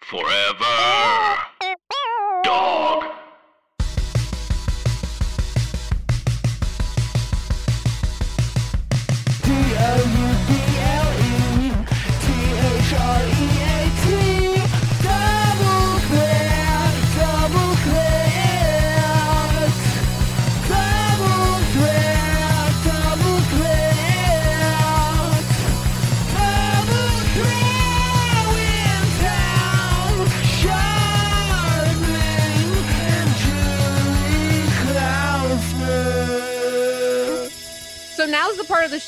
Forever.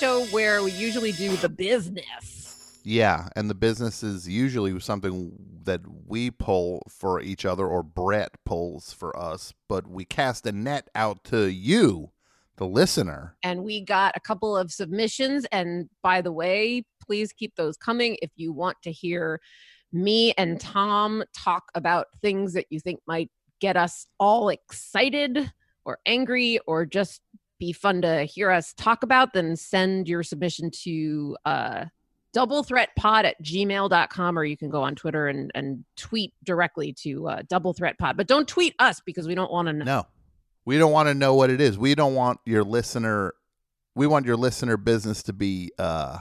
Show where we usually do the business. Yeah, and the business is usually something that we pull for each other or Brett pulls for us, but we cast a net out to you, the listener. And we got a couple of submissions. And by the way, please keep those coming if you want to hear me and Tom talk about things that you think might get us all excited or angry or just be fun to hear us talk about, then send your submission to uh, double threat pod at gmail.com or you can go on Twitter and, and tweet directly to uh, double threat pod. But don't tweet us because we don't want to know. No. We don't want to know what it is. We don't want your listener we want your listener business to be uh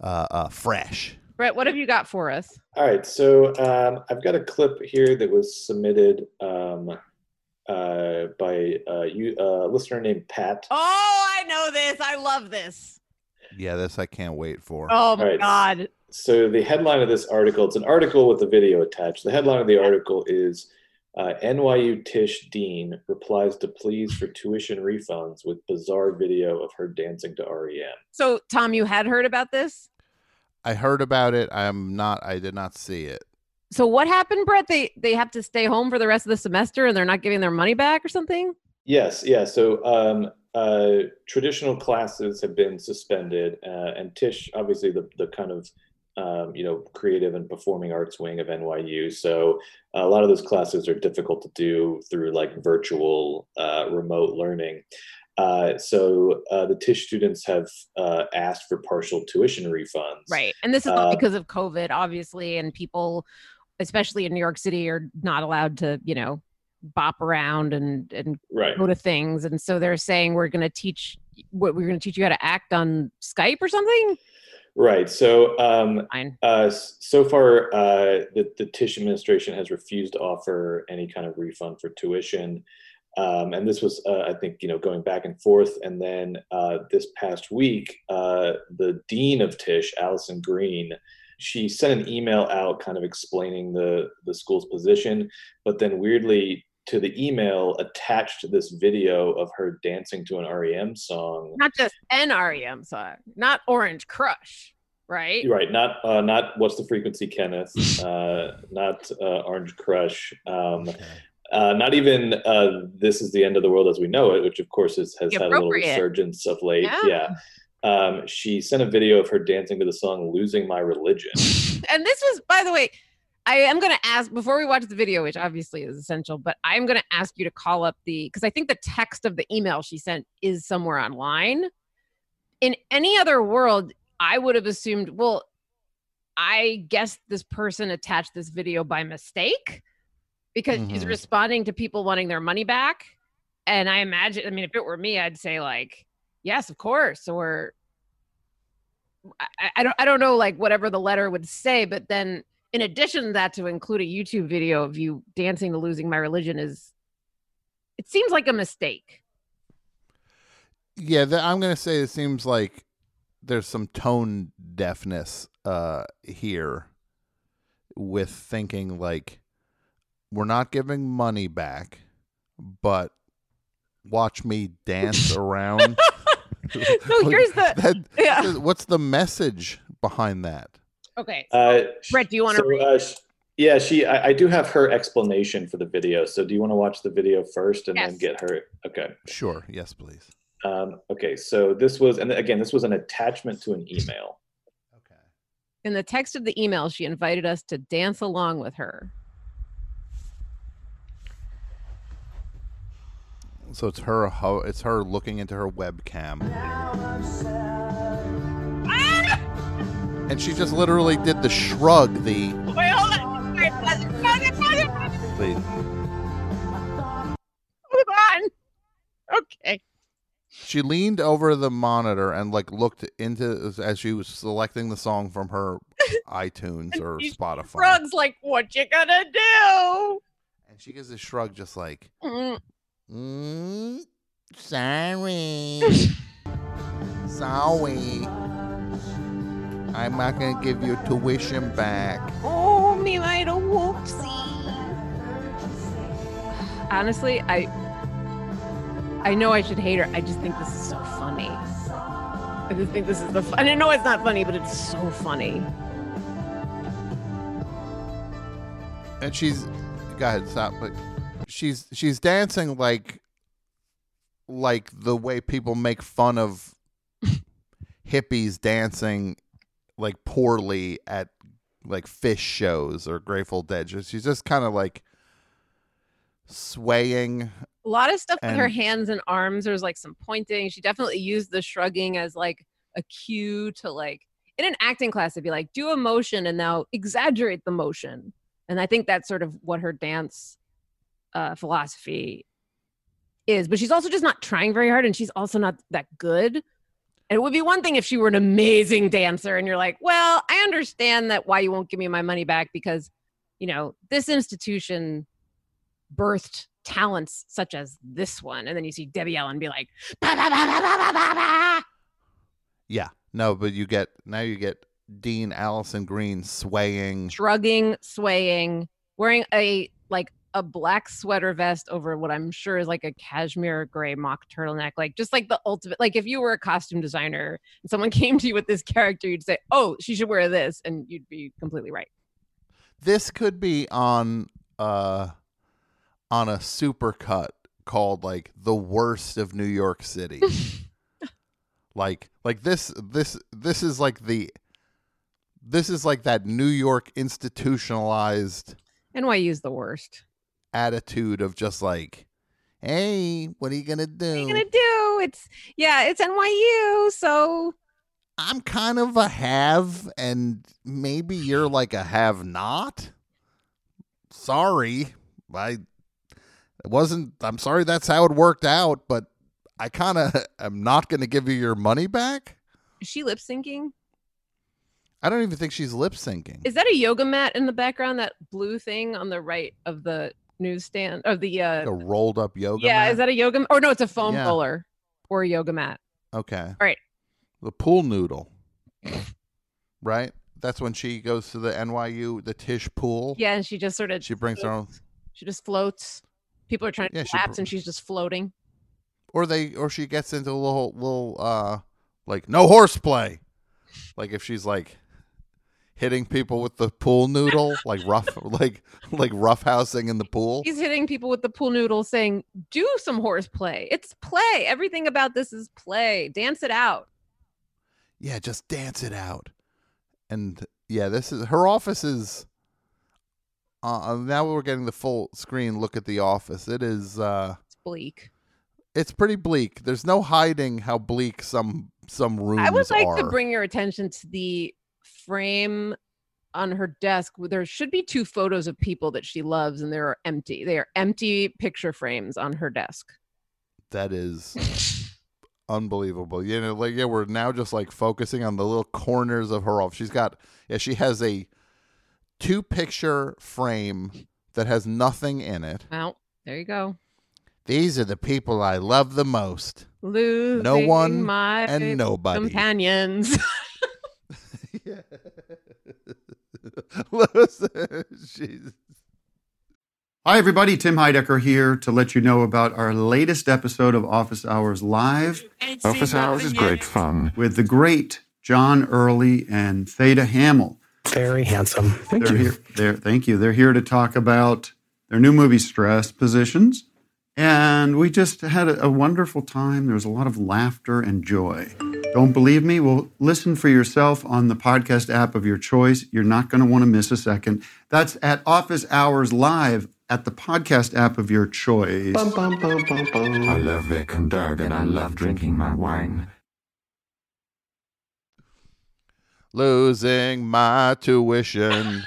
uh, uh fresh. Brett, what have you got for us? All right, so um, I've got a clip here that was submitted um, uh, by uh, you, uh, listener named Pat. Oh, I know this. I love this. Yeah, this I can't wait for. Oh my All right. God. So the headline of this article, it's an article with a video attached. The headline of the article is uh, NYU Tisch Dean replies to pleas for tuition refunds with bizarre video of her dancing to E REM. So, Tom, you had heard about this? I heard about it. I'm not I did not see it. So what happened, Brett? They they have to stay home for the rest of the semester and they're not giving their money back or something? Yes, yeah. So um, uh, traditional classes have been suspended, uh, and Tisch, obviously, the the kind of um, you know creative and performing arts wing of NYU. So a lot of those classes are difficult to do through like virtual, uh, remote learning. Uh, so uh, the Tisch students have uh, asked for partial tuition refunds. Right. And this is all Uh, because of COVID, obviously, and people, especially in New York City, are not allowed to, you know, bop around and and Right. go to things. And so they're saying we're going to teach what we're going to teach you how to act on Skype or something. Right. So um, Uh, so far, uh, the, the Tisch administration has refused to offer any kind of refund for tuition. Um, and this was, uh, I think, you know, going back and forth. And then uh, this past week, uh, the dean of Tisch, Allyson Green, she sent an email out kind of explaining the, the school's position. But then weirdly, to the email attached this video of her dancing to an REM song. Not just an REM song, not Orange Crush, right? Right, not uh, not what's the frequency, Kenneth? Uh, not uh, Orange Crush. Um, uh, not even uh, this is the end of the world as we know it, which of course is, has had a little resurgence of late. Yeah. Yeah. Um, she sent a video of her dancing to the song "Losing My Religion." and this was by the way i am going to ask before we watch the video which obviously is essential but i'm going to ask you to call up the because i think the text of the email she sent is somewhere online in any other world i would have assumed well i guess this person attached this video by mistake because she's Mhm. responding to people wanting their money back and i imagine i mean if it were me i'd say like yes of course or I, I don't I don't know like whatever the letter would say, but then in addition to that, to include a YouTube video of you dancing to losing my religion is it seems like a mistake. Yeah, I'm gonna say it seems like there's some tone deafness uh, here with thinking like we're not giving money back, but watch me dance around. So here's the That- yeah. What's the message behind that? Okay. Uh, Brett, do you want to so, uh, Yeah, she. I, I do have her explanation for the video. So, do you want to watch the video first and then get her? Okay. Sure. Yes, please. Um, okay. So this was, and again, this was an attachment to an email. Okay. In the text of the email, she invited us to dance along with her. So it's her. ho- It's her looking into her webcam, and she just literally did the shrug. The Wait, hold on. Wait, please. Hold on. Okay. She leaned over the monitor and like looked into as she was selecting the song from her iTunes or she Spotify. Rug's like, what you gonna do? And she gives a shrug, just like, Mm. Sorry, sorry. I'm not gonna give your tuition back. Oh, me made a whoopsie. Honestly, I I know I should hate her. I just think this is so funny. I just think this is the fun. I didn't know it's not funny, but it's so funny. And she's, go ahead, stop. But she's she's dancing like, like the way people make fun of hippies dancing, like poorly at like Phish shows or Grateful Dead. She's she's just kind of like swaying. A lot of stuff with her hands and arms. There's like some pointing. She definitely used the shrugging as like a cue to like in an acting class it'd be like do a motion and now exaggerate the motion. And I think that's sort of what her dance uh, philosophy is. But she's also just not trying very hard, and she's also not that good. And it would be one thing if she were an amazing dancer, and you're like, well, I understand that why you won't give me my money back because, you know, this institution birthed talents such as this one. And then you see Debbie Allen be like, "Ba, ba, ba, ba, ba, ba, ba, ba." Yeah, no, but you get now you get Dean Allyson Green swaying. shrugging, swaying, wearing a like a black sweater vest over what I'm sure is like a cashmere gray mock turtleneck, like just like the ultimate. Like if you were a costume designer and someone came to you with this character, you'd say, "Oh, she should wear this," and you'd be completely right. This could be on uh on a supercut called like the worst of New York City. like like this this this is like the this is like that New York institutionalized NYU is the worst. Attitude of just like hey, what are you going to do? What are you gonna do? It's yeah, it's NYU, so I'm kind of a have, and maybe you're like a have not. Sorry. I it wasn't I'm sorry that's how it worked out, but I kind of am not going to give you your money back. is she lip syncing? I don't even think she's lip syncing. Is that a yoga mat in the background? That blue thing on the right of the newsstand of the uh a rolled up yoga yeah, mat? is that a yoga? Or no, it's a foam Yeah. roller or a yoga mat. okay. All right. The pool noodle. right? That's when she goes to the NYU, the Tisch pool. Yeah, and she just sort of She brings her own she just floats. People are trying to Yeah, do she and she's just floating. or they or she gets into a little little uh like no horseplay like if she's like hitting people with the pool noodle like rough like like roughhousing in the pool He's hitting people with the pool noodle saying, Do some horseplay. It's play. Everything about this is play. Dance it out. yeah just dance it out and yeah this is her office is uh now we're getting the full screen look at the office it is uh It's bleak. it's pretty bleak there's no hiding how bleak some some rooms I would like are to bring your attention to the frame on her desk. There should be two photos of people that she loves, and they are empty. They are empty picture frames on her desk. that is unbelievable. You know, like yeah, we're now just like focusing on the little corners of her office. She's got yeah, she has a two picture frame that has nothing in it. Well, there you go. These are the people I love the most. Losing one my and nobody. companions. Listen, she's Hi, everybody. Tim Heidecker here to let you know about our latest episode of Office Hours Live Office hours is great fun. with the great John Early and Theda Hammel. Very handsome. Thank they're you. Here, they're, thank you. They're here to talk about their new movie, Stress Positions. And we just had a, a wonderful time. There was a lot of laughter and joy. Don't believe me? Well, listen for yourself on the podcast app of your choice. You're not going to want to miss a second. That's at Office Hours Live at the podcast app of your choice. Bum, bum, bum, bum, bum. I love Vic and Doug and I love drinking my wine. Losing my tuition.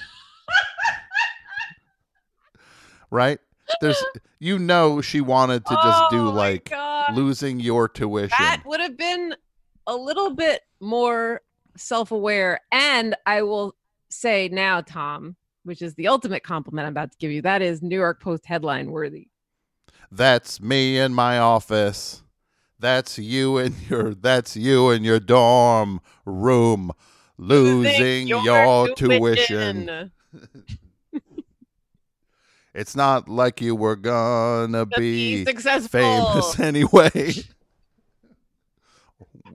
right? There's you know she wanted to just Oh do like God. losing your tuition. That would have been a little bit more self aware. And I will say now, Tom, which is the ultimate compliment I'm about to give you, that is New York Post headline worthy. That's me in my office. That's you in your that's you in your dorm room losing your, tuition. It's not like you were gonna To be be successful. famous anyway.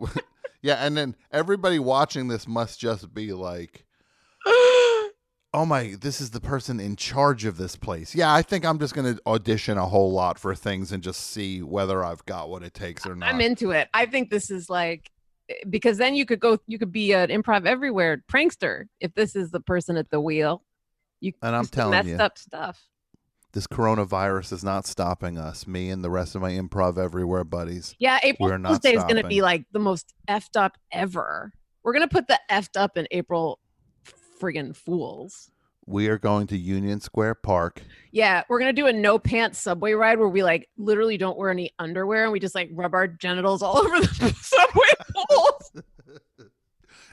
yeah, and then everybody watching this must just be like, "Oh my, this is the person in charge of this place." Yeah, I think I'm just going to audition a whole lot for things and just see whether I've got what it takes or not. I'm into it. I think this is like eh, because then you could go you could be an improv everywhere prankster if this is the person at the wheel. You And I'm telling messed you. up stuff. This coronavirus is not stopping us, me and the rest of my improv everywhere buddies. Yeah, April Fool's Day is going to be like the most effed up ever. We're going to put the effed up in April friggin' Fools. We are going to Union Square Park. Yeah, we're going to do a no pants subway ride where we like literally don't wear any underwear and we just like rub our genitals all over the subway poles.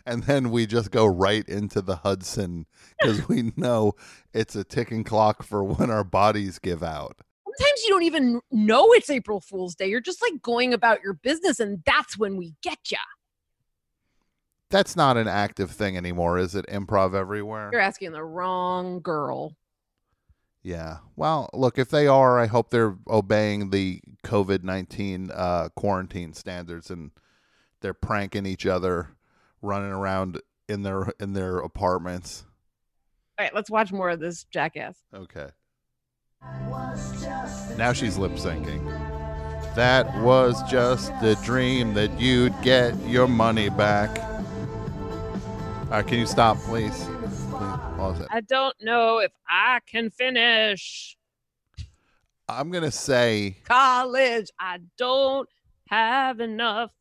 and then we just go right into the Hudson because we know it's a ticking clock for when our bodies give out. Sometimes you don't even know it's April Fool's Day. You're just like going about your business and that's when we get ya. That's not an active thing anymore, is it? Improv everywhere. You're asking the wrong girl. Yeah. Well, look, if they are, I hope they're obeying the COVID nineteen uh, quarantine standards and they're pranking each other, running around in their in their apartments. All right, let's watch more of this jackass. Okay. Now she's lip syncing. That was just a dream that you'd get your money back. All right, can you stop, please? Please pause it. I don't know if I can finish I'm gonna say, college. I don't have enough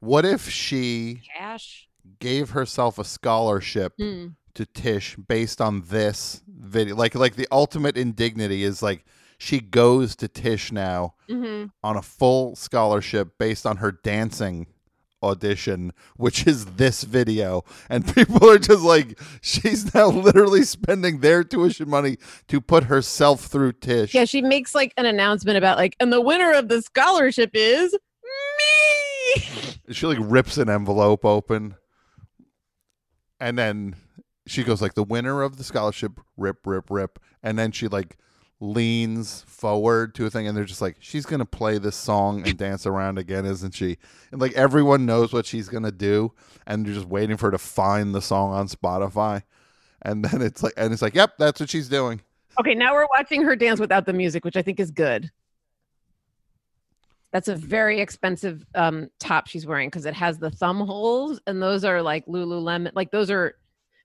what if she cash. Gave herself a scholarship Hmm. to Tisch based on this video? Like, like the ultimate indignity is like she goes to Tisch now Mm-hmm. on a full scholarship based on her dancing audition, which is this video. And people are just like, she's now literally spending their tuition money to put herself through Tisch. Yeah, she makes like an announcement about like, and the winner of the scholarship is me. She like rips an envelope open. And then she goes like the winner of the scholarship, rip, rip, rip. And then she like leans forward to a thing and they're just like, she's gonna play this song and dance around again, isn't she? And like everyone knows what she's gonna do, and they're just waiting for her to find the song on Spotify. And then it's like and it's like, yep, that's what she's doing. Okay, now we're watching her dance without the music, which I think is good. That's a very expensive um, top she's wearing because it has the thumb holes, and those are like Lululemon. Like those are,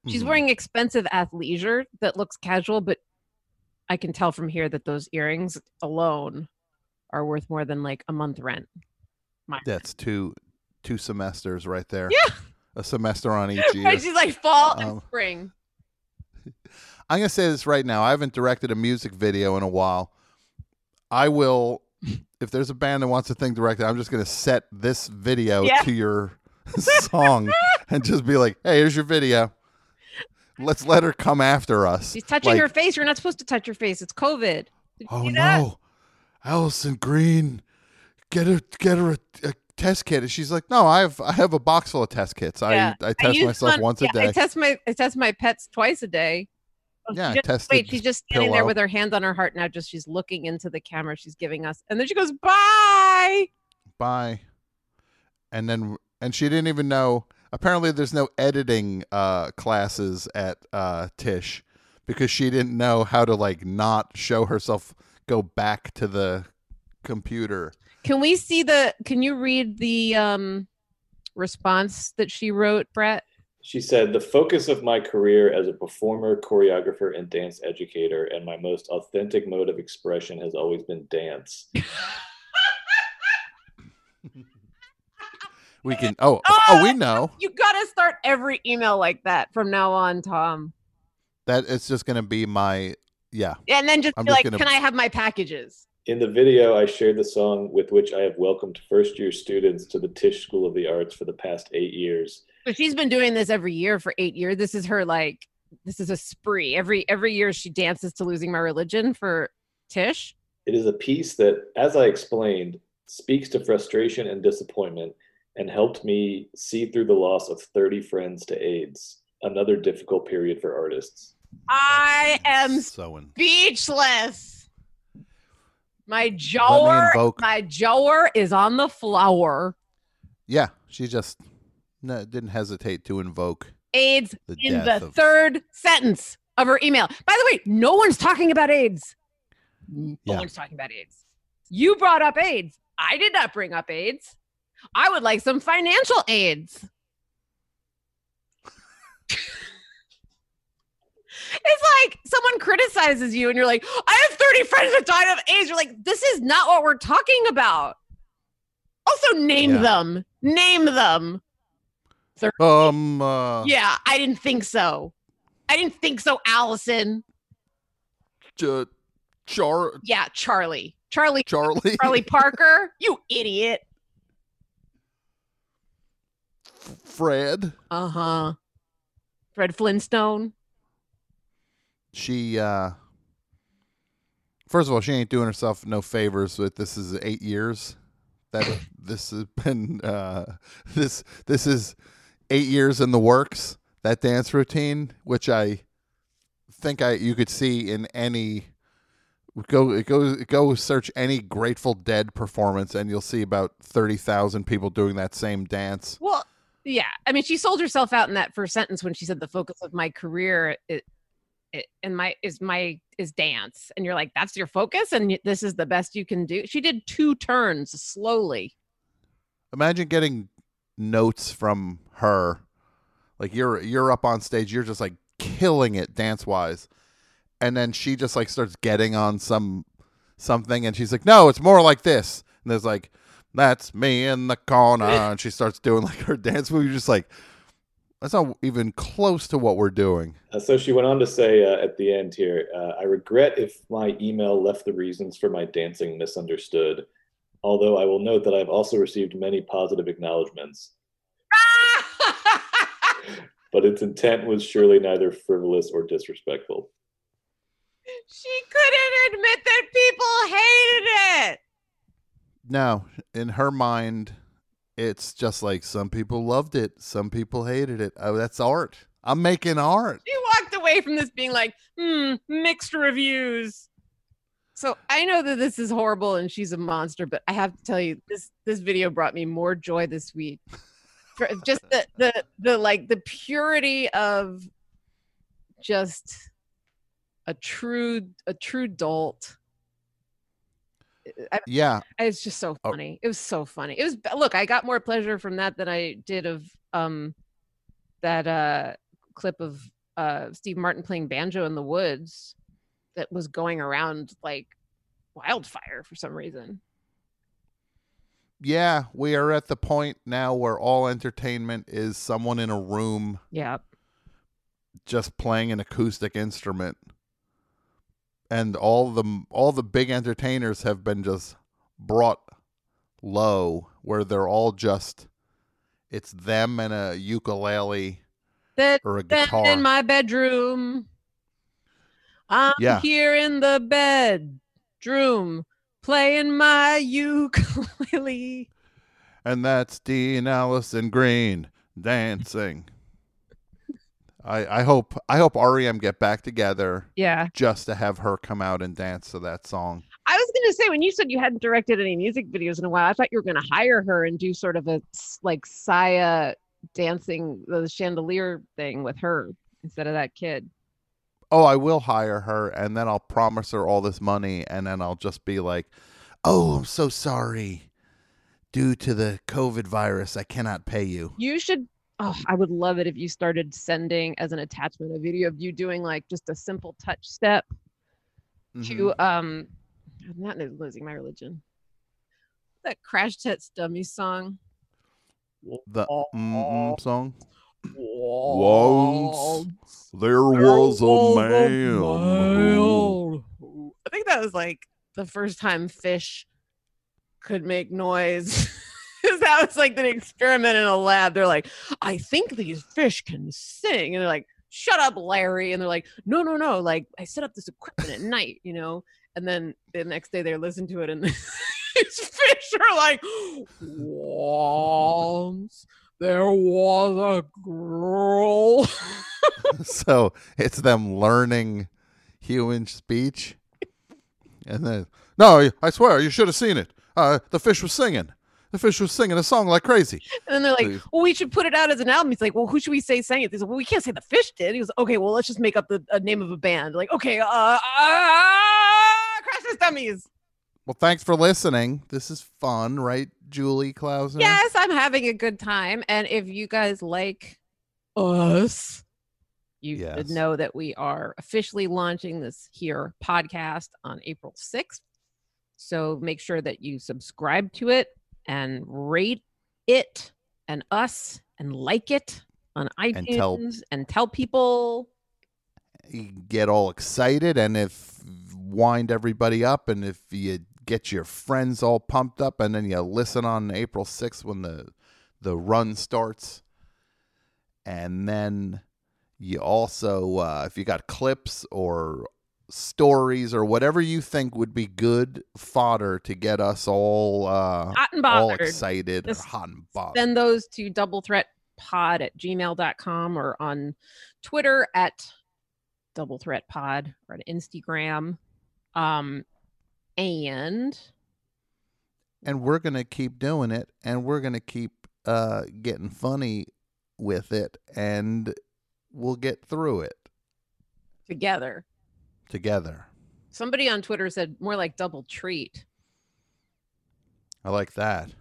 she's Mhm. wearing expensive athleisure that looks casual, but I can tell from here that those earrings alone are worth more than like a month rent. My That's two two semesters right there. Yeah. A semester on each year. She's like fall and Um, spring. I'm gonna say this right now. I haven't directed a music video in a while. I will, if there's a band that wants a thing directed, I'm just gonna set this video Yeah. to your song and just be like, "Hey, here's your video. Let's let her come after us." She's touching Like, her face. You're not supposed to touch your face. It's COVID. Did Oh that? no, Allyson Green, get her get her a, a test kit. And she's like, "No, I have I have a box full of test kits. Yeah. I I test use myself one- once yeah, a day." I test my I test my pets twice a day. She Yeah, just- Wait, she's just standing there with her hands on her heart now. Just she's looking into the camera. She's giving us, and then she goes, "Bye." bye and then and she didn't even know apparently there's no editing uh, classes at uh, Tisch because she didn't know how to like not show herself go back to the computer. Can we see the? Can you read the um response that she wrote, Brett? She said, The focus of my career as a performer, choreographer, and dance educator, and my most authentic mode of expression has always been dance. We can. Oh, oh, oh, we know You gotta start every email like that from now on, Tom. that it's just gonna be my yeah. And then just I'm be just like, gonna- "Can I have my packages?" In the video, I shared the song with which I have welcomed first year students to the Tisch School of the Arts for the past eight years. But she's been doing this every year for eight years. This is her like. This is a spree. Every every year she dances to "Losing My Religion" for Tisch. It is a piece that, as I explained, speaks to frustration and disappointment and helped me see through the loss of 30 friends to AIDS, another difficult period for artists. I am so speechless. My jawer, invoke- my jawer is on the floor. yeah. She just no, didn't hesitate to invoke AIDS the in the of third sentence of her email. By the way, no one's talking about AIDS. No Yeah. one's talking about AIDS. You brought up AIDS. I did not bring up AIDS. I would like some financial aids. it's like someone criticizes you and you're like, I have 30 friends that died of AIDS. You're like, this is not what we're talking about. Also, name Yeah. them. Name them. Um. Uh, Yeah, I didn't think so. I didn't think so, Allyson. Ch- Char Yeah, Charlie. Charlie Charlie Charlie Parker. You idiot. Fred. Uh-huh. Fred Flintstone. She uh. First of all, she ain't doing herself no favors with this is eight years that this has been uh this this is eight years in the works that dance routine which i think i you could see in any go go go search any grateful dead performance and you'll see about 30,000 people doing that same dance Well, yeah. I mean, she sold herself out in that first sentence when she said the focus of my career it, it, and my is my is dance. And you're like, that's your focus and this is the best you can do. She did two turns slowly. imagine getting notes from her. Like you're you're up on stage you're just like killing it dance wise and then she just like starts getting on some something and she's like no it's more like this. And there's like that's me in the corner. And she starts doing like her dance move you're just like that's not even close to what we're doing. Uh, so she went on to say uh, at the end here uh, I regret if my email left the reasons for my dancing misunderstood, although I will note that I've also received many positive acknowledgments. But its intent was surely neither frivolous or disrespectful. she couldn't admit that people hated it. no in her mind it's just like some people loved it some people hated it oh that's art i'm making art She walked away from this being like, hmm, mixed reviews. So I know that this is horrible and she's a monster, but I have to tell you, this this video brought me more joy this week. Just the the the like the purity of just a true a true dolt. I, yeah it's just so Oh. funny. It was so funny. It was look, I got more pleasure from that than I did of um that uh clip of uh Steve Martin playing banjo in the woods that was going around like wildfire for some reason. Yeah, we are at the point now where all entertainment is someone in a room Yeah. just playing an acoustic instrument. And all the all the big entertainers have been just brought low where they're all just it's them and a ukulele That or a guitar. in my bedroom. I'm Yeah. here in the bedroom playing my ukulele. and that's Dean Allison Green dancing. I I hope I hope REM get back together Yeah. just to have her come out and dance to that song. I was going to say when you said you hadn't directed any music videos in a while, I thought you were going to hire her and do sort of a like Sia dancing the chandelier thing with her instead of that kid. Oh, I will hire her, and then I'll promise her all this money, and then I'll just be like, "Oh, I'm so sorry. Due to the COVID virus, I cannot pay you." You should. Oh, I would love it if you started sending as an attachment a video of you doing like just a simple touch step Mhm. to um, I'm not losing my religion. That Crash Test Dummy song. the mm-mm song. Once there was a man. I think that was like the first time fish could make noise. that was like an experiment in a lab. They're like, I think these fish can sing. And they're like, shut up, Larry. And they're like, no, no, no. Like, I set up this equipment at night, you know? And then the next day they listen to it and these fish are like, once there was a girl. so it's them learning human speech, and then no, I swear you should have seen it. Uh, the fish was singing. The fish was singing a song like crazy. And then they're like, Please. well, we should put it out as an album. He's like, well, who should we say sang it? He's like, well, we can't say the fish did. He goes, okay, well, let's just make up the a name of a band. Like, okay, uh, uh Crash Test Dummies. Well, thanks for listening. This is fun, right, Julie Klausner? Yes, I'm having a good time. And if you guys like us, you Yes. should know that we are officially launching this here podcast on April 6th. So make sure that you subscribe to it and rate it and us and like it on And iTunes tell- and tell people. You get all excited, and if wind everybody up, and if you get your friends all pumped up, and then you listen on April sixth when the the run starts, and then you also uh, if you got clips or stories or whatever you think would be good fodder to get us all uh, Hot and all bothered. excited or hot and bothered. Send those to double threat pod at gmail.com or on Twitter at double threat pod or on Instagram. Um, and and we're gonna keep doing it and we're gonna keep uh getting funny with it and we'll get through it together. together Somebody on Twitter said more like double treat. i like that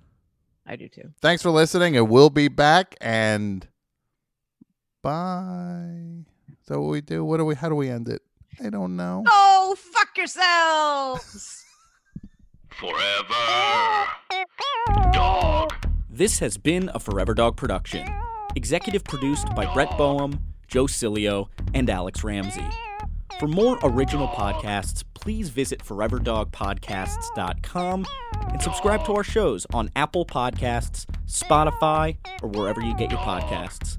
I do too. thanks for listening and we'll be back and bye that what we do what do we how do we end it i don't know Oh, fuck yourselves. Forever. Dog. This has been a Forever Dog production. Executive produced by Brett Boehm, Joe Cilio, and Alex Ramsey. For more original podcasts, please visit foreverdogpodcasts.com and subscribe to our shows on Apple Podcasts, Spotify, or wherever you get your podcasts.